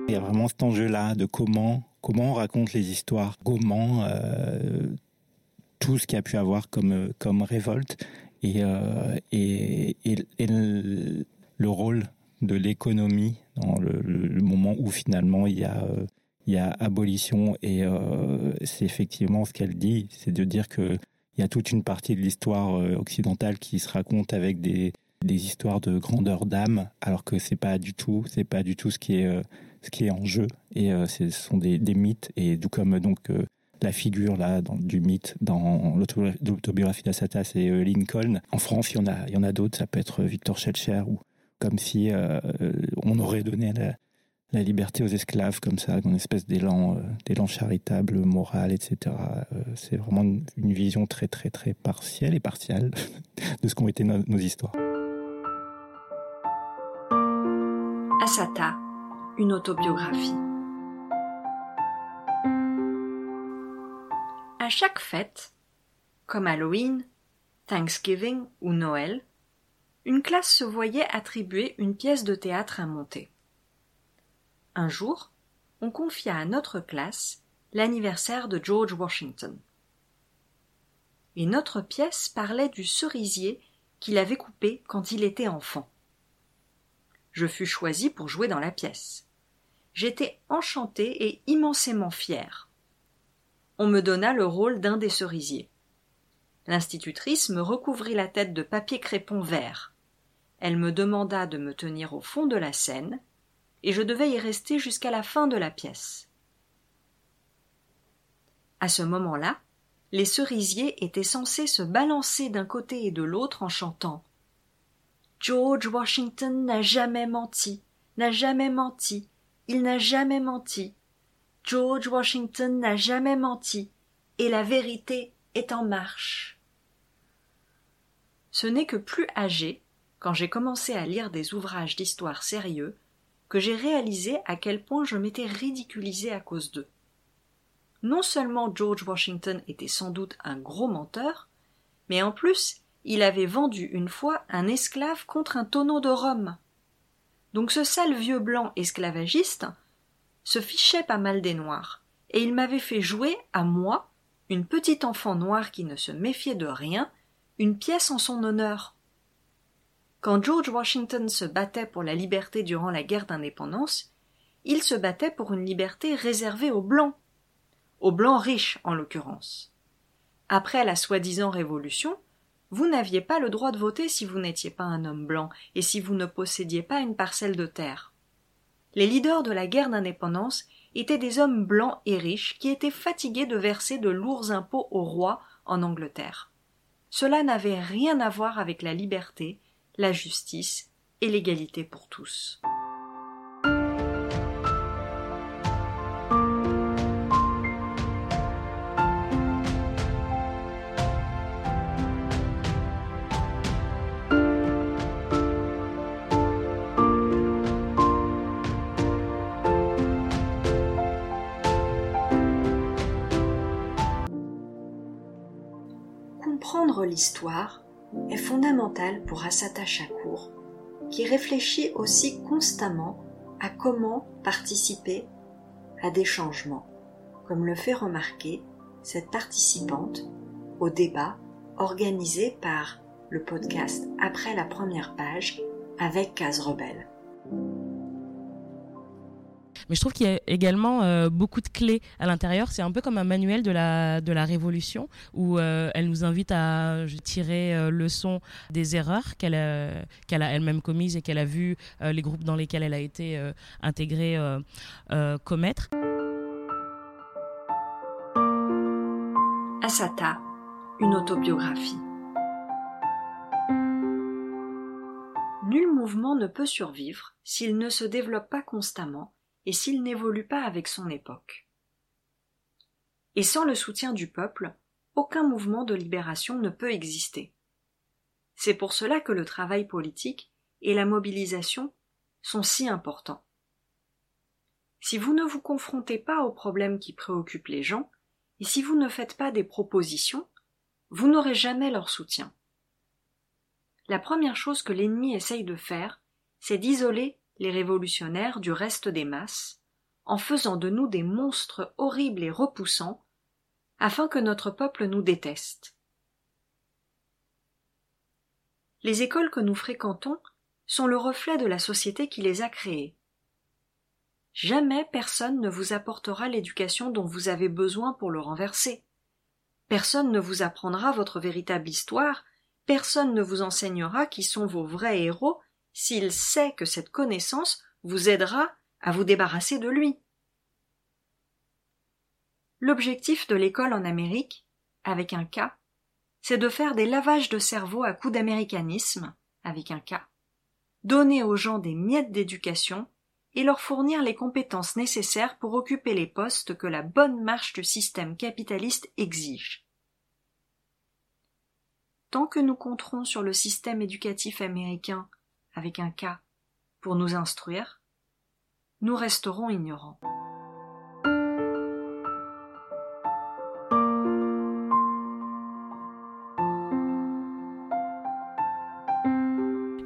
Il y a vraiment cet enjeu-là de comment, comment on raconte les histoires, comment euh, tout ce qu'il y a pu avoir comme, comme révolte et, euh, et, le, rôle de l'économie dans le, moment où finalement il y a euh, il y a abolition et euh, c'est effectivement ce qu'elle dit, c'est de dire que il y a toute une partie de l'histoire occidentale qui se raconte avec des des histoires de grandeur d'âme, alors que c'est pas pas du tout ce qui est, euh, ce qui est en jeu. Et euh, ce sont des, des, mythes, et tout comme donc euh, la figure là dans, du mythe dans l'autobiographie d'Assata, c'est Lincoln. En France, il y en a, a d'autres. Ça peut être Victor Schellcher ou comme si on aurait donné la, liberté aux esclaves comme ça, une espèce d'élan, d'élan charitable, moral, etc. c'est vraiment une, vision très très très partielle et partiale de ce qu'ont été no, nos histoires. Asata, une autobiographie. À chaque fête, comme Halloween, Thanksgiving ou Noël, une classe se voyait attribuer une pièce de théâtre à monter. Un jour, on confia à notre classe l'anniversaire de George Washington. Et notre pièce parlait du cerisier qu'il avait coupé quand il était enfant je fus choisi pour jouer dans la pièce. J'étais enchanté et immensément fier. On me donna le rôle d'un des cerisiers. L'institutrice me recouvrit la tête de papier crépon vert. Elle me demanda de me tenir au fond de la scène, et je devais y rester jusqu'à la fin de la pièce. À ce moment-là, les cerisiers étaient censés se balancer d'un côté et de l'autre en chantant George Washington n'a jamais menti, n'a jamais menti, il n'a jamais menti. George Washington n'a jamais menti, et la vérité est en marche. Ce n'est que plus âgé, quand j'ai commencé à lire des ouvrages d'histoire sérieux, que j'ai réalisé à quel point je m'étais ridiculisé à cause d'eux. Non seulement George Washington était sans doute un gros menteur, mais en plus il avait vendu une fois un esclave contre un tonneau de rhum. Donc ce sale vieux blanc esclavagiste se fichait pas mal des noirs, et il m'avait fait jouer à moi, une petite enfant noire qui ne se méfiait de rien, une pièce en son honneur. Quand George Washington se battait pour la liberté durant la guerre d'indépendance, il se battait pour une liberté réservée aux blancs, aux blancs riches en l'occurrence. Après la soi-disant révolution, vous n'aviez pas le droit de voter si vous n'étiez pas un homme blanc et si vous ne possédiez pas une parcelle de terre. Les leaders de la guerre d'indépendance étaient des hommes blancs et riches qui étaient fatigués de verser de lourds impôts au roi en Angleterre. Cela n'avait rien à voir avec la liberté, la justice et l'égalité pour tous. Comprendre l'histoire est fondamental pour Asata Shakur, qui réfléchit aussi constamment à comment participer à des changements, comme le fait remarquer cette participante au débat organisé par le podcast Après la première page avec Case Rebelle. Mais je trouve qu'il y a également euh, beaucoup de clés à l'intérieur. C'est un peu comme un manuel de la, de la révolution où euh, elle nous invite à tirer euh, leçon des erreurs qu'elle qu'elle a elle-même commises et qu'elle a vu les groupes dans lesquels elle a été intégrée commettre. Asata, une autobiographie. Nul mouvement ne peut survivre s'il ne se développe pas constamment et s'il n'évolue pas avec son époque. Et sans le soutien du peuple, aucun mouvement de libération ne peut exister. C'est pour cela que le travail politique et la mobilisation sont si importants. Si vous ne vous confrontez pas aux problèmes qui préoccupent les gens, et si vous ne faites pas des propositions, vous n'aurez jamais leur soutien. La première chose que l'ennemi essaye de faire, c'est d'isoler les révolutionnaires du reste des masses, en faisant de nous des monstres horribles et repoussants, afin que notre peuple nous déteste. Les écoles que nous fréquentons sont le reflet de la société qui les a créées. Jamais personne ne vous apportera l'éducation dont vous avez besoin pour le renverser. Personne ne vous apprendra votre véritable histoire Personne ne vous enseignera qui sont vos vrais héros s'il sait que cette connaissance vous aidera à vous débarrasser de lui. L'objectif de l'école en Amérique, avec un cas, c'est de faire des lavages de cerveau à coups d'américanisme, avec un cas, donner aux gens des miettes d'éducation et leur fournir les compétences nécessaires pour occuper les postes que la bonne marche du système capitaliste exige. Tant que nous compterons sur le système éducatif américain avec un cas pour nous instruire, nous resterons ignorants.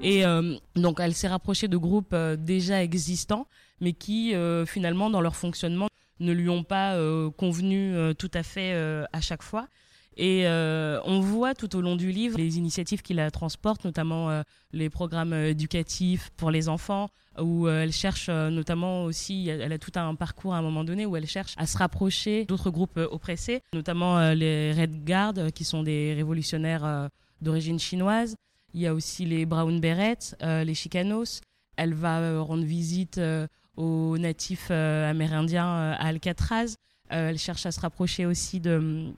Et euh, donc, elle s'est rapprochée de groupes euh, déjà existants, mais qui, euh, finalement, dans leur fonctionnement, ne lui ont pas convenu tout à fait à chaque fois. Et on voit tout au long du livre les initiatives qui la transportent, notamment les programmes éducatifs pour les enfants, où elle cherche notamment aussi, elle a tout un parcours à un moment donné où elle cherche à se rapprocher d'autres groupes oppressés, notamment les Red Guard, qui sont des révolutionnaires d'origine chinoise. Il y a aussi les Brown Berets, euh, les Chicanos. Elle va euh, rendre visite euh, aux natifs amérindiens à Alcatraz. elle cherche à se rapprocher aussi de,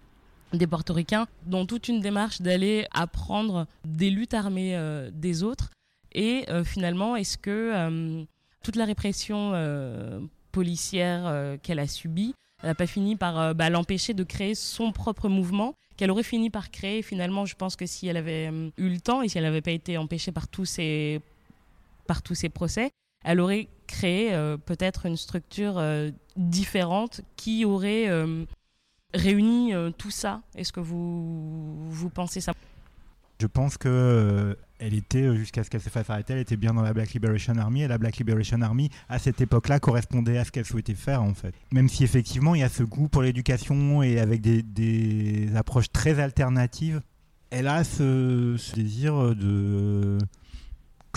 des portoricains, dans toute une démarche d'aller apprendre des luttes armées des autres. Et finalement, est-ce que toute la répression policière qu'elle a subie n'a pas fini par bah, l'empêcher de créer son propre mouvement qu'elle aurait fini par créer. Finalement, je pense que si elle avait euh, eu le temps et si elle n'avait pas été empêchée par tous ces, par tous ces procès, elle aurait créé euh, peut-être une structure euh, différente qui aurait réuni tout ça. Est-ce que vous, vous pensez ça? Je pense que euh, elle était, euh, jusqu'à ce qu'elle se fasse arrêter, elle était bien dans la Black Liberation Army. Et la Black Liberation Army, à cette époque-là, correspondait à ce qu'elle souhaitait faire, en fait. Même si, effectivement, il y a ce goût pour l'éducation et avec des, approches très alternatives, elle a ce, désir de.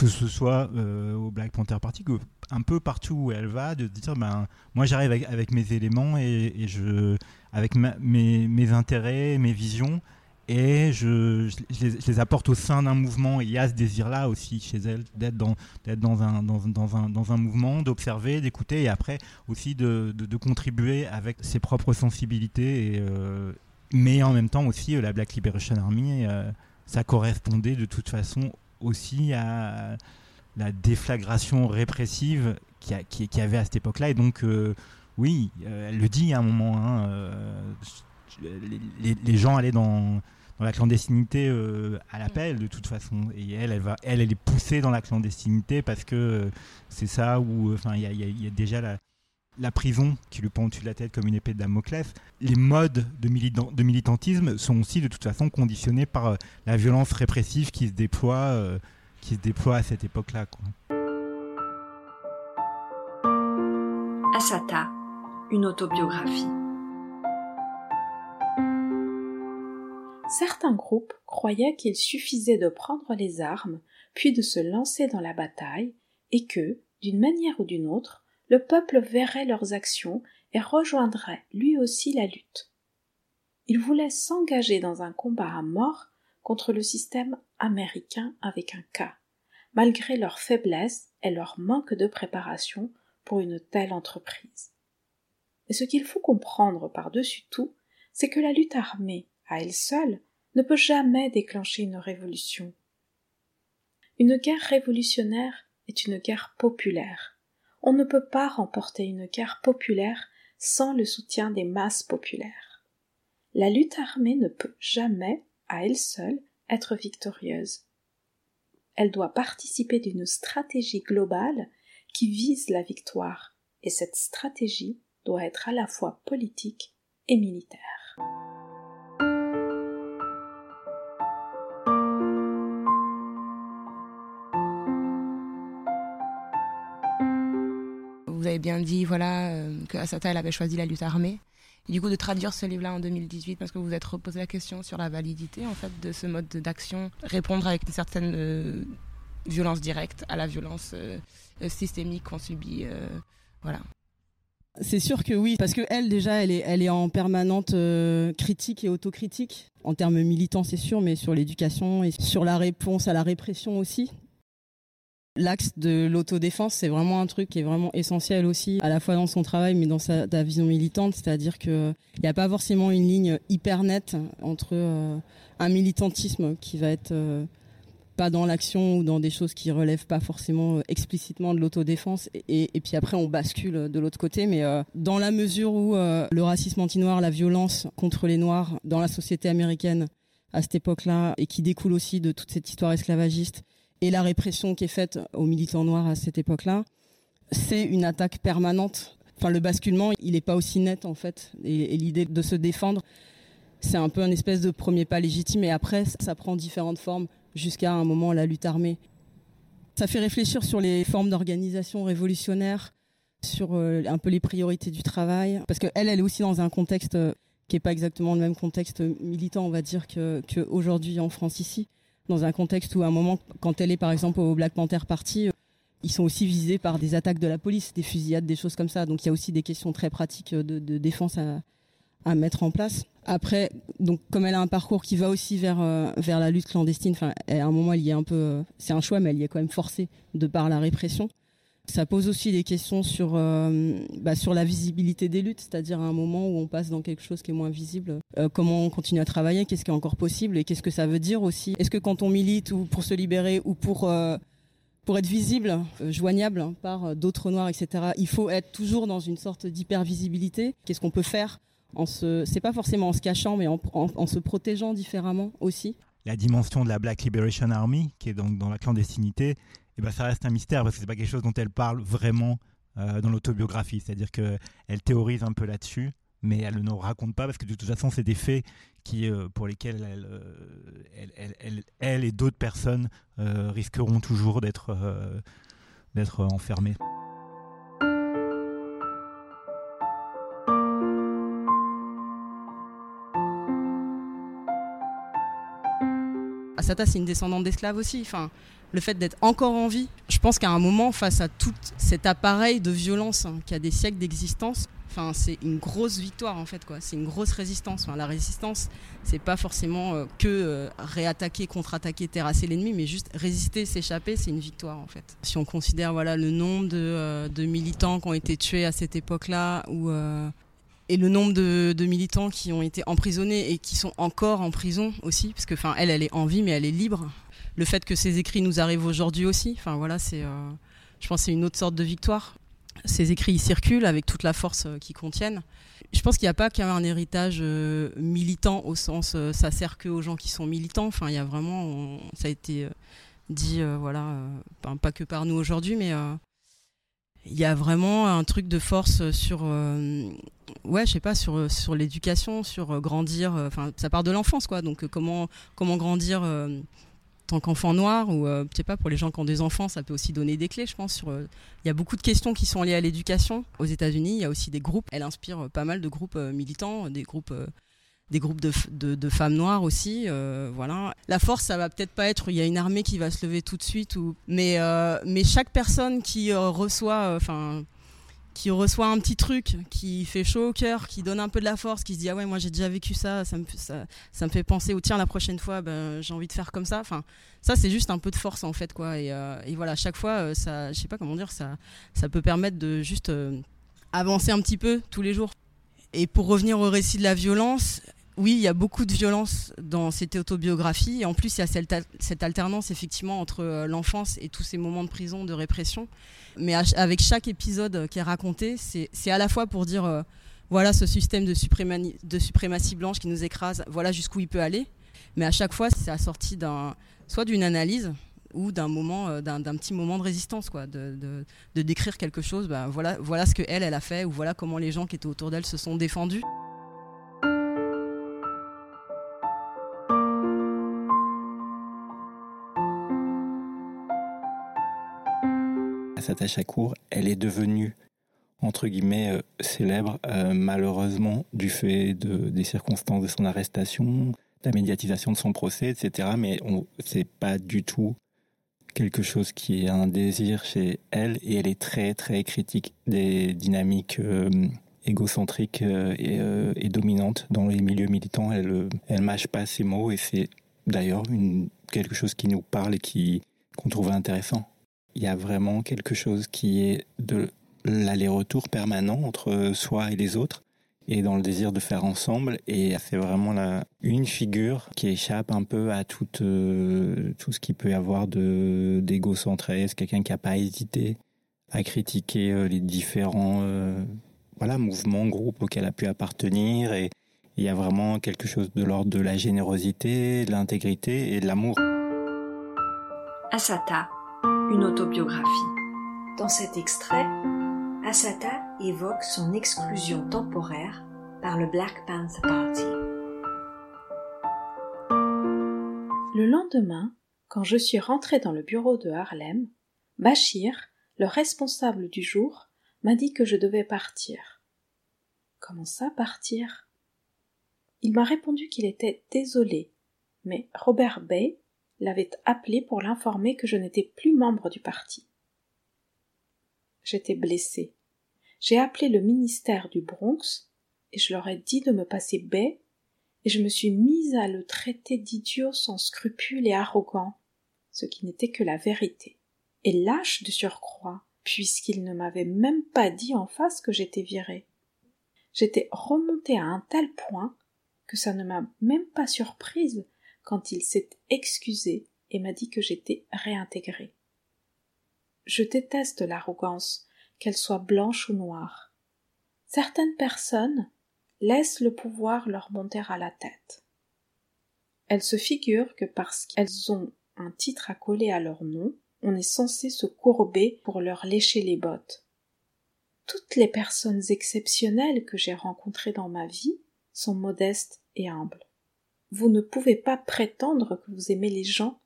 Que ce soit euh, au Black Panther Party, que un peu partout où elle va, de dire ben, moi j'arrive avec, mes éléments et, je, avec mes, mes intérêts, mes visions et je, les, apporte au sein d'un mouvement. il y a ce désir-là aussi chez elle d'être dans, dans, un, dans, dans, un, dans un mouvement, d'observer, d'écouter et après aussi de, de, contribuer avec ses propres sensibilités. Et, euh, mais en même temps aussi, euh, la Black Liberation Army, ça correspondait de toute façon aussi à la déflagration répressive qu'il y, avait à cette époque-là. Et donc, oui, elle le dit à un moment. Hein, les, les, gens allaient dans dans la clandestinité euh, à l'appel de toute façon. Et elle, elle, va, elle, est poussée dans la clandestinité parce que euh, c'est ça où, euh, enfin, il y, a déjà la, la prison qui lui pend au-dessus de la tête comme une épée de Damoclès. Les modes de, de militantisme sont aussi de toute façon conditionnés par la violence répressive qui se déploie, qui se déploie à cette époque-là. Asata, une autobiographie. certains groupes croyaient qu'il suffisait de prendre les armes, puis de se lancer dans la bataille, et que, d'une manière ou d'une autre, le peuple verrait leurs actions et rejoindrait lui aussi la lutte. Ils voulaient s'engager dans un combat à mort contre le système américain avec un cas, malgré leur faiblesse et leur manque de préparation pour une telle entreprise. Et ce qu'il faut comprendre par-dessus tout, c'est que la lutte armée à elle seule, ne peut jamais déclencher une révolution. Une guerre révolutionnaire est une guerre populaire. On ne peut pas remporter une guerre populaire sans le soutien des masses populaires. La lutte armée ne peut jamais, à elle seule, être victorieuse. Elle doit participer d'une stratégie globale qui vise la victoire, et cette stratégie doit être à la fois politique et militaire. Bien dit voilà, euh, que Asata elle avait choisi la lutte armée. Du coup, de traduire ce livre-là en 2018, parce que vous vous êtes reposé la question sur la validité en fait de ce mode d'action, répondre avec une certaine euh, violence directe à la violence euh, systémique qu'on subit. voilà. C'est sûr que oui, parce que elle déjà, elle est, elle est en permanente critique et autocritique en termes militants, c'est sûr, mais sur l'éducation et sur la réponse à la répression aussi. L'axe de l'autodéfense, c'est vraiment un truc qui est vraiment essentiel aussi, à la fois dans son travail, mais dans sa, vision militante. C'est-à-dire qu'il n'y a pas forcément une ligne hyper nette entre euh, un militantisme qui va être euh, pas dans l'action ou dans des choses qui relèvent pas forcément euh, explicitement de l'autodéfense et, puis après on bascule de l'autre côté mais dans la mesure où le racisme anti-noir la violence contre les noirs dans la société américaine à cette époque-là et qui découle aussi de toute cette histoire esclavagiste et la répression qui est faite aux militants noirs à cette époque-là c'est une attaque permanente. Enfin le basculement il n'est pas aussi net en fait. Et, l'idée de se défendre c'est un peu un espèce de premier pas légitime. Et après ça prend différentes formes jusqu'à un moment la lutte armée. Ça fait réfléchir sur les formes d'organisation révolutionnaire, sur euh, un peu les priorités du travail, parce qu'elle, elle est aussi dans un contexte euh, qui n'est pas exactement le même contexte militant, on va dire, qu'aujourd'hui en France ici, dans un contexte où à un moment, quand elle est par exemple au Black Panther Party, euh, ils sont aussi visés par des attaques de la police, des fusillades, des choses comme ça. Donc il y a aussi des questions très pratiques de, de défense à, mettre en place. Après, donc comme elle a un parcours qui va aussi vers euh, vers la lutte clandestine, enfin, à un moment elle y est un peu, euh, c'est un choix, mais elle y est quand même forcée de par la répression. Ça pose aussi des questions sur euh, bah, sur la visibilité des luttes, c'est-à-dire à un moment où on passe dans quelque chose qui est moins visible. comment on continue à travailler, qu'est-ce qui est encore possible et qu'est-ce que ça veut dire aussi. Est-ce que quand on milite ou pour se libérer ou pour pour être visible, joignable par d'autres noirs, etc. Il faut être toujours dans une sorte d'hyper visibilité. Qu'est-ce qu'on peut faire en se, c'est pas forcément en se cachant, mais en, en, se protégeant différemment aussi. La dimension de la Black Liberation Army, qui est donc dans la clandestinité, eh ben ça reste un mystère parce que c'est pas quelque chose dont elle parle vraiment euh, dans l'autobiographie. C'est-à-dire qu'elle théorise un peu là-dessus, mais elle ne raconte pas parce que de toute façon, c'est des faits qui, euh, pour lesquels elle, euh, elle, et d'autres personnes risqueront toujours d'être d'être enfermées. Asata, c'est une descendante d'esclaves aussi. Enfin, le fait d'être encore en vie, je pense qu'à un moment, face à tout cet appareil de violence hein, qui a des siècles d'existence, enfin, c'est une grosse victoire en fait. quoi. C'est une grosse résistance. La résistance, c'est pas forcément euh, que euh, réattaquer, contre-attaquer, terrasser l'ennemi, mais juste résister, s'échapper, c'est une victoire en fait. Si on considère voilà le nombre de, euh, de militants qui ont été tués à cette époque-là, ou et le nombre de, militants qui ont été emprisonnés et qui sont encore en prison aussi, parce que enfin elle, elle est en vie mais elle est libre. Le fait que ces écrits nous arrivent aujourd'hui aussi, enfin voilà, c'est, euh, je pense, c'est une autre sorte de victoire. Ces écrits circulent avec toute la force euh, qu'ils contiennent. Je pense qu'il n'y a pas qu'un héritage euh, militant au sens ça sert que aux gens qui sont militants. Enfin, il y a vraiment, ça a été dit, voilà, pas que par nous aujourd'hui, mais il y a vraiment un truc de force sur ouais je sais pas sur l'éducation sur grandir enfin ça part de l'enfance quoi donc comment comment grandir tant qu'enfant noir ou je sais pas pour les gens qui ont des enfants ça peut aussi donner des clés je pense sur il y a beaucoup de questions qui sont liées à l'éducation aux États-Unis il y a aussi des groupes elle inspire pas mal de groupes militants des groupes des groupes de, de, femmes noires aussi. Euh, voilà. La force, ça va peut-être pas être, il y a une armée qui va se lever tout de suite, ou, mais, euh, mais chaque personne qui euh, reçoit, enfin, qui reçoit un petit truc, qui fait chaud au cœur, qui donne un peu de la force, qui se dit ah ouais moi j'ai déjà vécu ça, ça me, fait penser ou tiens la prochaine fois ben, j'ai envie de faire comme ça. Enfin ça c'est juste un peu de force en fait quoi. Et, et voilà chaque fois ça, je sais pas comment dire ça, ça peut permettre de juste avancer un petit peu tous les jours. Et pour revenir au récit de la violence, oui, il y a beaucoup de violence dans cette autobiographie. Et en plus, il y a cette, alternance effectivement entre euh, l'enfance et tous ces moments de prison, de répression. Mais avec chaque épisode qui est raconté, c'est à la fois pour dire euh, voilà ce système de, suprématie blanche qui nous écrase, voilà jusqu'où il peut aller. Mais à chaque fois, c'est assorti soit d'une analyse ou d'un moment, euh, d'un petit moment de résistance, de, décrire quelque chose. Ben, voilà, ce que elle, elle a fait, ou voilà comment les gens qui étaient autour d'elle se sont défendus. À cour, elle est devenue entre guillemets euh, célèbre euh, malheureusement du fait de, des circonstances de son arrestation, la médiatisation de son procès, etc. Mais c'est pas du tout quelque chose qui est un désir chez elle et elle est très très critique des dynamiques euh, égocentriques et, dominantes dans les milieux militants. Elle elle mâche pas ses mots et c'est d'ailleurs quelque chose qui nous parle et qui qu'on trouve intéressant. Il y a vraiment quelque chose qui est de l'aller-retour permanent entre soi et les autres et dans le désir de faire ensemble. Et c'est vraiment la, une figure qui échappe un peu à tout, euh, tout ce qui peut y avoir de d'égocentré. C'est quelqu'un qui n'a pas hésité à critiquer euh, les différents euh, voilà, mouvements, groupes auxquels a pu appartenir. Et il y a vraiment quelque chose de l'ordre de la générosité, de l'intégrité et de l'amour. Asata, une autobiographie. Dans cet extrait, Asata évoque son exclusion temporaire par le Black Panther Party. Le lendemain, quand je suis rentré dans le bureau de Harlem, Bachir, le responsable du jour, m'a dit que je devais partir. Comment ça partir? Il m'a répondu qu'il était désolé, mais Robert Bay l'avait appelé pour l'informer que je n'étais plus membre du parti. J'étais blessé. J'ai appelé le ministère du Bronx et je leur ai dit de me passer baie et je me suis mise à le traiter d'idiot sans scrupules et arrogant, ce qui n'était que la vérité, et lâche de surcroît, puisqu'il ne m'avait même pas dit en face que j'étais virée. J'étais remontée à un tel point que ça ne m'a même pas surprise quand il s'est excusé et m'a dit que j'étais réintégrée. Je déteste l'arrogance, qu'elle soit blanche ou noire. Certaines personnes laissent le pouvoir leur monter à la tête. Elles se figurent que parce qu'elles ont un titre à coller à leur nom, on est censé se courber pour leur lécher les bottes. Toutes les personnes exceptionnelles que j'ai rencontrées dans ma vie sont modestes et humbles. Vous ne pouvez pas prétendre que vous aimez les gens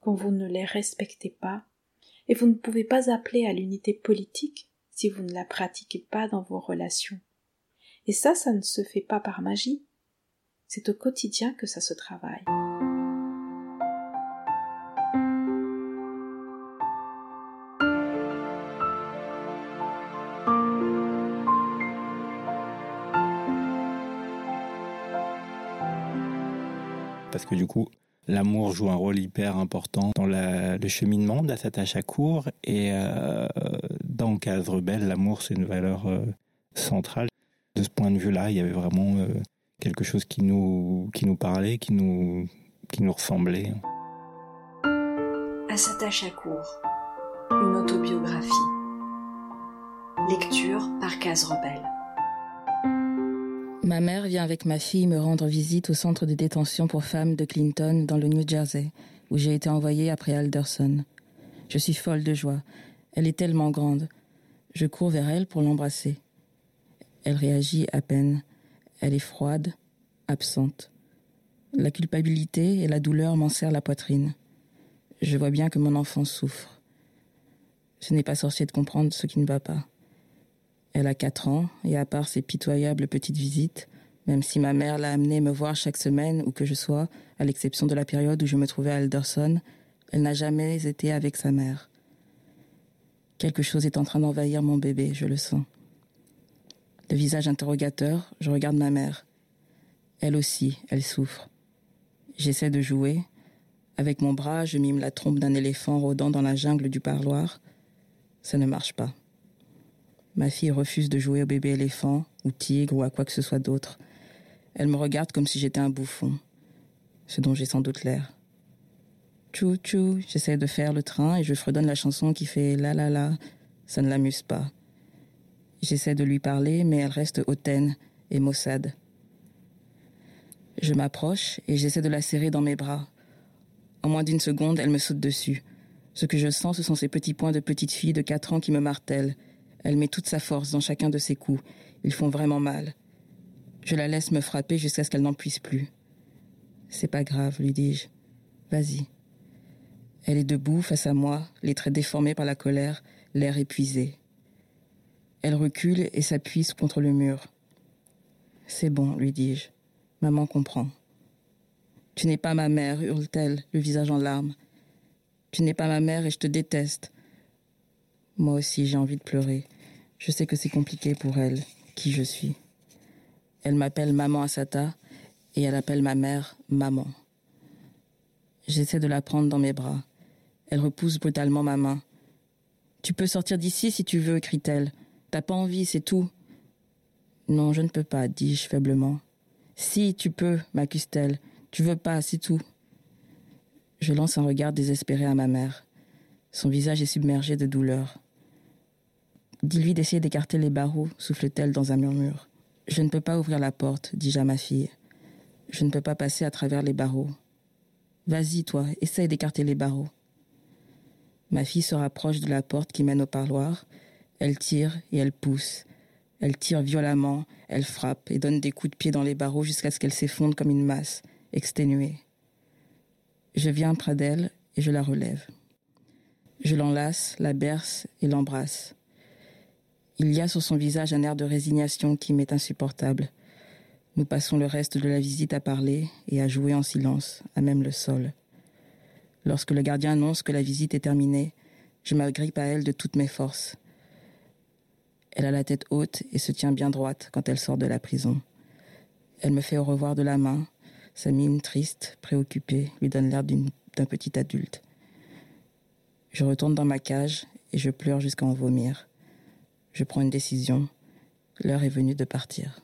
quand vous ne les respectez pas, et vous ne pouvez pas appeler à l'unité politique si vous ne la pratiquez pas dans vos relations. Et ça, ça ne se fait pas par magie. C'est au quotidien que ça se travaille. Parce que du coup, l'amour joue un rôle hyper important dans le cheminement de à court et euh, dans Case Rebelle, l'amour, c'est une valeur euh, centrale. De ce point de vue-là, il y avait vraiment euh, quelque chose qui nous, qui nous parlait, qui nous, qui nous ressemblait. Assata Chakour, une autobiographie. Lecture par Case Rebelle. Ma mère vient avec ma fille me rendre visite au centre de détention pour femmes de Clinton dans le New Jersey, où j'ai été envoyée après Alderson. Je suis folle de joie. Elle est tellement grande. Je cours vers elle pour l'embrasser. Elle réagit à peine. Elle est froide, absente. La culpabilité et la douleur m'en serrent la poitrine. Je vois bien que mon enfant souffre. Ce n'est pas sorcier de comprendre ce qui ne va pas. Elle a quatre ans, et à part ses pitoyables petites visites, même si ma mère l'a amenée me voir chaque semaine où que je sois, à l'exception de la période où je me trouvais à Alderson, elle n'a jamais été avec sa mère. Quelque chose est en train d'envahir mon bébé, je le sens. Le visage interrogateur, je regarde ma mère. Elle aussi, elle souffre. J'essaie de jouer. Avec mon bras, je mime la trompe d'un éléphant rôdant dans la jungle du parloir. Ça ne marche pas. Ma fille refuse de jouer au bébé éléphant, ou tigre, ou à quoi que ce soit d'autre. Elle me regarde comme si j'étais un bouffon, ce dont j'ai sans doute l'air. Tchou tchou, j'essaie de faire le train et je fredonne la chanson qui fait la la la. Ça ne l'amuse pas. J'essaie de lui parler, mais elle reste hautaine et maussade. Je m'approche et j'essaie de la serrer dans mes bras. En moins d'une seconde, elle me saute dessus. Ce que je sens, ce sont ces petits points de petite fille de quatre ans qui me martèlent. Elle met toute sa force dans chacun de ses coups. Ils font vraiment mal. Je la laisse me frapper jusqu'à ce qu'elle n'en puisse plus. C'est pas grave, lui dis-je. Vas-y. Elle est debout face à moi, les traits déformés par la colère, l'air épuisé. Elle recule et s'appuie contre le mur. C'est bon, lui dis-je. Maman comprend. Tu n'es pas ma mère, hurle-t-elle, le visage en larmes. Tu n'es pas ma mère et je te déteste. Moi aussi, j'ai envie de pleurer. Je sais que c'est compliqué pour elle, qui je suis. Elle m'appelle maman Asata et elle appelle ma mère maman. J'essaie de la prendre dans mes bras. Elle repousse brutalement ma main. Tu peux sortir d'ici si tu veux, crie-t-elle. T'as pas envie, c'est tout. Non, je ne peux pas, dis-je faiblement. Si, tu peux, m'accuse-t-elle. Tu veux pas, c'est tout. Je lance un regard désespéré à ma mère. Son visage est submergé de douleur. Dis-lui d'essayer d'écarter les barreaux, souffle-t-elle dans un murmure. Je ne peux pas ouvrir la porte, dis-je à ma fille. Je ne peux pas passer à travers les barreaux. Vas-y, toi, essaye d'écarter les barreaux. Ma fille se rapproche de la porte qui mène au parloir. Elle tire et elle pousse. Elle tire violemment, elle frappe et donne des coups de pied dans les barreaux jusqu'à ce qu'elle s'effondre comme une masse, exténuée. Je viens près d'elle et je la relève. Je l'enlace, la berce et l'embrasse. Il y a sur son visage un air de résignation qui m'est insupportable. Nous passons le reste de la visite à parler et à jouer en silence, à même le sol. Lorsque le gardien annonce que la visite est terminée, je m'agrippe à elle de toutes mes forces. Elle a la tête haute et se tient bien droite quand elle sort de la prison. Elle me fait au revoir de la main. Sa mine triste, préoccupée, lui donne l'air d'un petit adulte. Je retourne dans ma cage et je pleure jusqu'à en vomir. Je prends une décision. L'heure est venue de partir.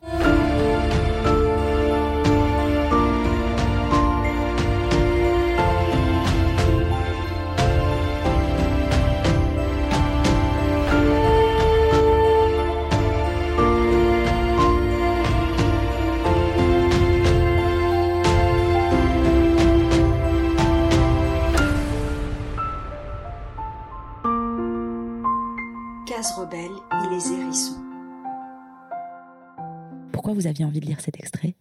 rebelle vous aviez envie de lire cet extrait?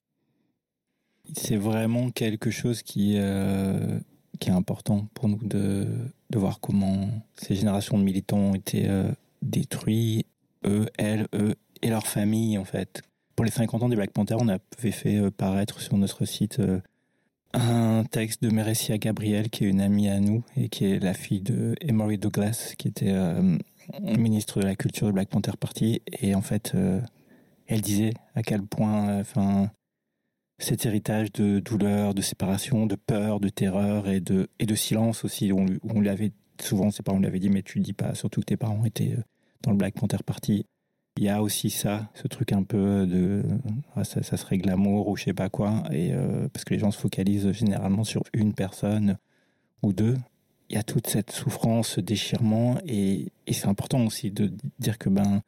C'est vraiment quelque chose qui, euh, est important pour nous de, voir comment ces générations de militants ont été euh, détruits, eux, elles, eux et leurs familles en fait. Pour les 50 ans du Black Panther, on avait fait euh, paraître sur notre site un texte de Méressia Gabriel, qui est une amie à nous et qui est la fille de Emory Douglas, qui était ministre de la Culture du Black Panther Party. Et en fait, elle disait à quel point euh, enfin, cet héritage de douleur, de séparation, de peur, de terreur et de, et de silence aussi, on, on l'avait souvent, ses parents lui avaient dit, mais tu dis pas, surtout que tes parents étaient euh, dans le Black Panther Party. Il y a aussi ça, ce truc un peu de ah, ça, ça, serait glamour ou je sais pas quoi, et parce que les gens se focalisent généralement sur une personne ou deux, il y a toute cette souffrance, ce déchirement, et, c'est important aussi de dire que ben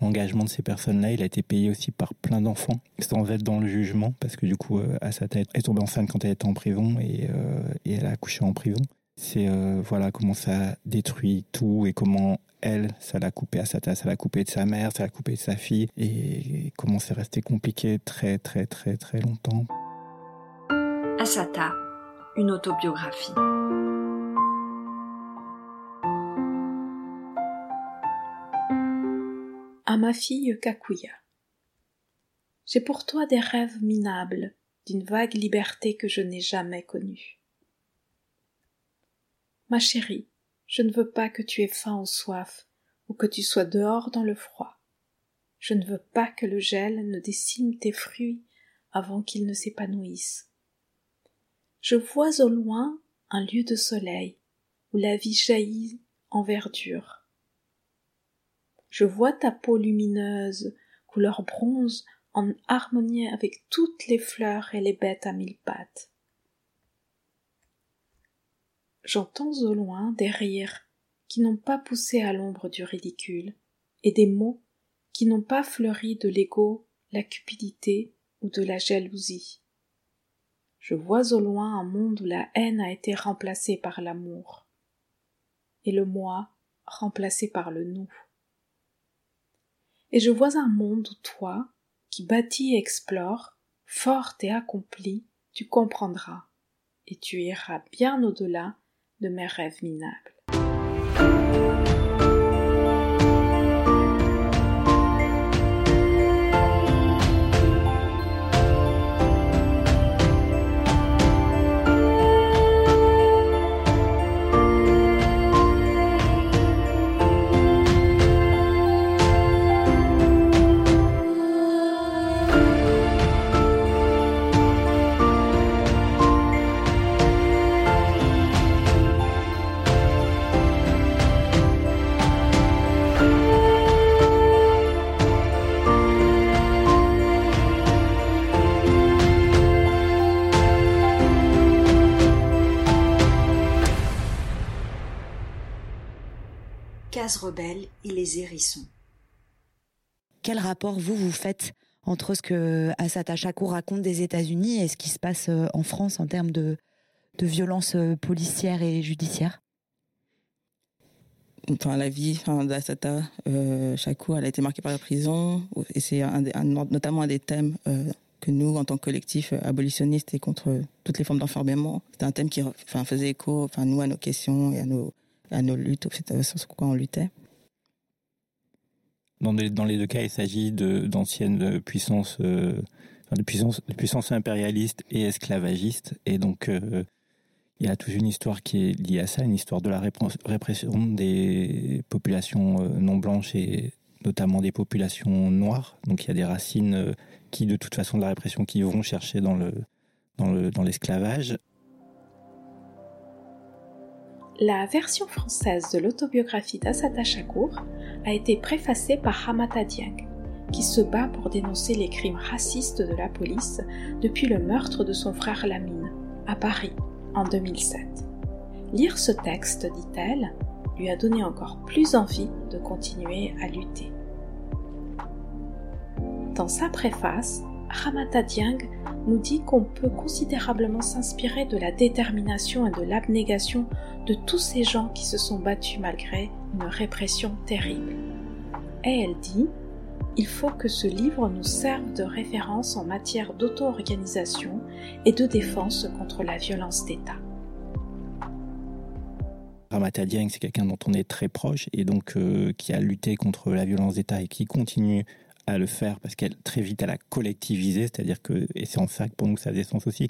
l'engagement de ces personnes-là, il a été payé aussi par plein d'enfants, sans être dans le jugement, parce que du coup, euh, tête, elle est tombée enceinte quand elle était en prison et, euh, elle a accouché en prison. C'est euh, voilà comment ça détruit tout et comment elle, ça l'a coupé à ça l'a coupé de sa mère, ça l'a coupé de sa fille, et comment c'est resté compliqué très très très très longtemps. Asata, une autobiographie. À ma fille Kakuya. J'ai pour toi des rêves minables d'une vague liberté que je n'ai jamais connue. Ma chérie, je ne veux pas que tu aies faim ou soif, ou que tu sois dehors dans le froid. Je ne veux pas que le gel ne décime tes fruits avant qu'ils ne s'épanouissent. Je vois au loin un lieu de soleil où la vie jaillit en verdure je vois ta peau lumineuse, couleur bronze, en harmonie avec toutes les fleurs et les bêtes à mille pattes. J'entends au loin des rires qui n'ont pas poussé à l'ombre du ridicule, et des mots qui n'ont pas fleuri de l'ego, la cupidité ou de la jalousie. Je vois au loin un monde où la haine a été remplacée par l'amour, et le moi remplacé par le nous et je vois un monde où toi, qui bâtis et explore, forte et accomplie, tu comprendras, et tu iras bien au-delà de mes rêves minables. Case rebelle et les hérissons. Quel rapport vous vous faites entre ce que Assata Chakour raconte des États-Unis et ce qui se passe euh, en France en termes de, de violences euh, policières et judiciaires enfin, la vie enfin, d'Assata euh, Chakour, elle a été marquée par la prison, et c'est un, notamment un des thèmes euh, que nous, en tant que collectif abolitionniste et contre toutes les formes d'enfermement, c'était un thème qui enfin, faisait écho, enfin, nous, à nos questions et à nos, à nos luttes, sur quoi on luttait. Dans les, dans les deux cas, il s'agit d'anciennes puissances, euh, de, puissances, puissances impérialistes et esclavagistes. Et donc, euh, il y a toute une histoire qui est liée à ça, une histoire de la répression des populations euh, non blanches et notamment des populations noires. Donc, il y a des racines qui, de toute façon, de la répression, qui vont chercher dans le dans l'esclavage. La version française de l'autobiographie d'Asata Chakour a été préfacée par Ramata Dieng, qui se bat pour dénoncer les crimes racistes de la police depuis le meurtre de son frère Lamine, à Paris, en 2007. Lire ce texte, dit-elle, lui a donné encore plus envie de continuer à lutter. Dans sa préface, Ramata Dieng nous dit qu'on peut considérablement s'inspirer de la détermination et de l'abnégation de tous ces gens qui se sont battus malgré une répression terrible. Et elle dit Il faut que ce livre nous serve de référence en matière d'auto-organisation et de défense contre la violence d'État. Ramata Dieng, c'est quelqu'un dont on est très proche et donc euh, qui a lutté contre la violence d'État et qui continue à le faire parce qu'elle très vite elle a collectivisé, c'est-à-dire que et c'est en ça que pour nous ça a sens aussi.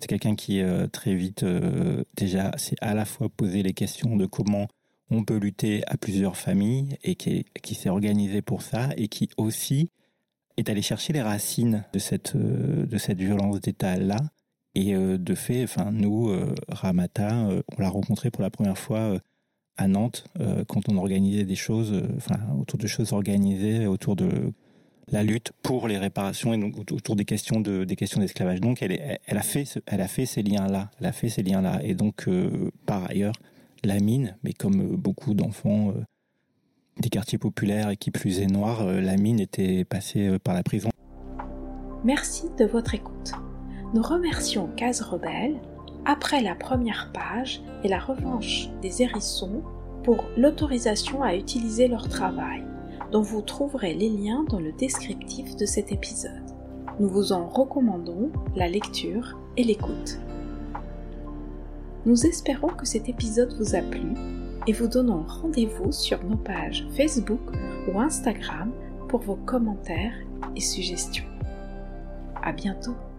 C'est quelqu'un qui euh, très vite euh, déjà s'est à la fois posé les questions de comment on peut lutter à plusieurs familles et qui, qui s'est organisé pour ça et qui aussi est allé chercher les racines de cette euh, de cette violence d'État là et de fait, enfin nous Ramata, on l'a rencontré pour la première fois à Nantes quand on organisait des choses, enfin autour de choses organisées autour de la lutte pour les réparations et donc autour des questions de des questions d'esclavage. Donc elle, a fait ces liens là, et donc euh, par ailleurs la mine, mais comme euh, beaucoup d'enfants euh, des quartiers populaires et qui plus est noir, la mine était passée par la prison. Merci de votre écoute. Nous remercions Case Rebelle après la première page et la revanche des hérissons pour l'autorisation à utiliser leur travail dont vous trouverez les liens dans le descriptif de cet épisode. Nous vous en recommandons la lecture et l'écoute. Nous espérons que cet épisode vous a plu et vous donnons rendez-vous sur nos pages Facebook ou Instagram pour vos commentaires et suggestions. À bientôt!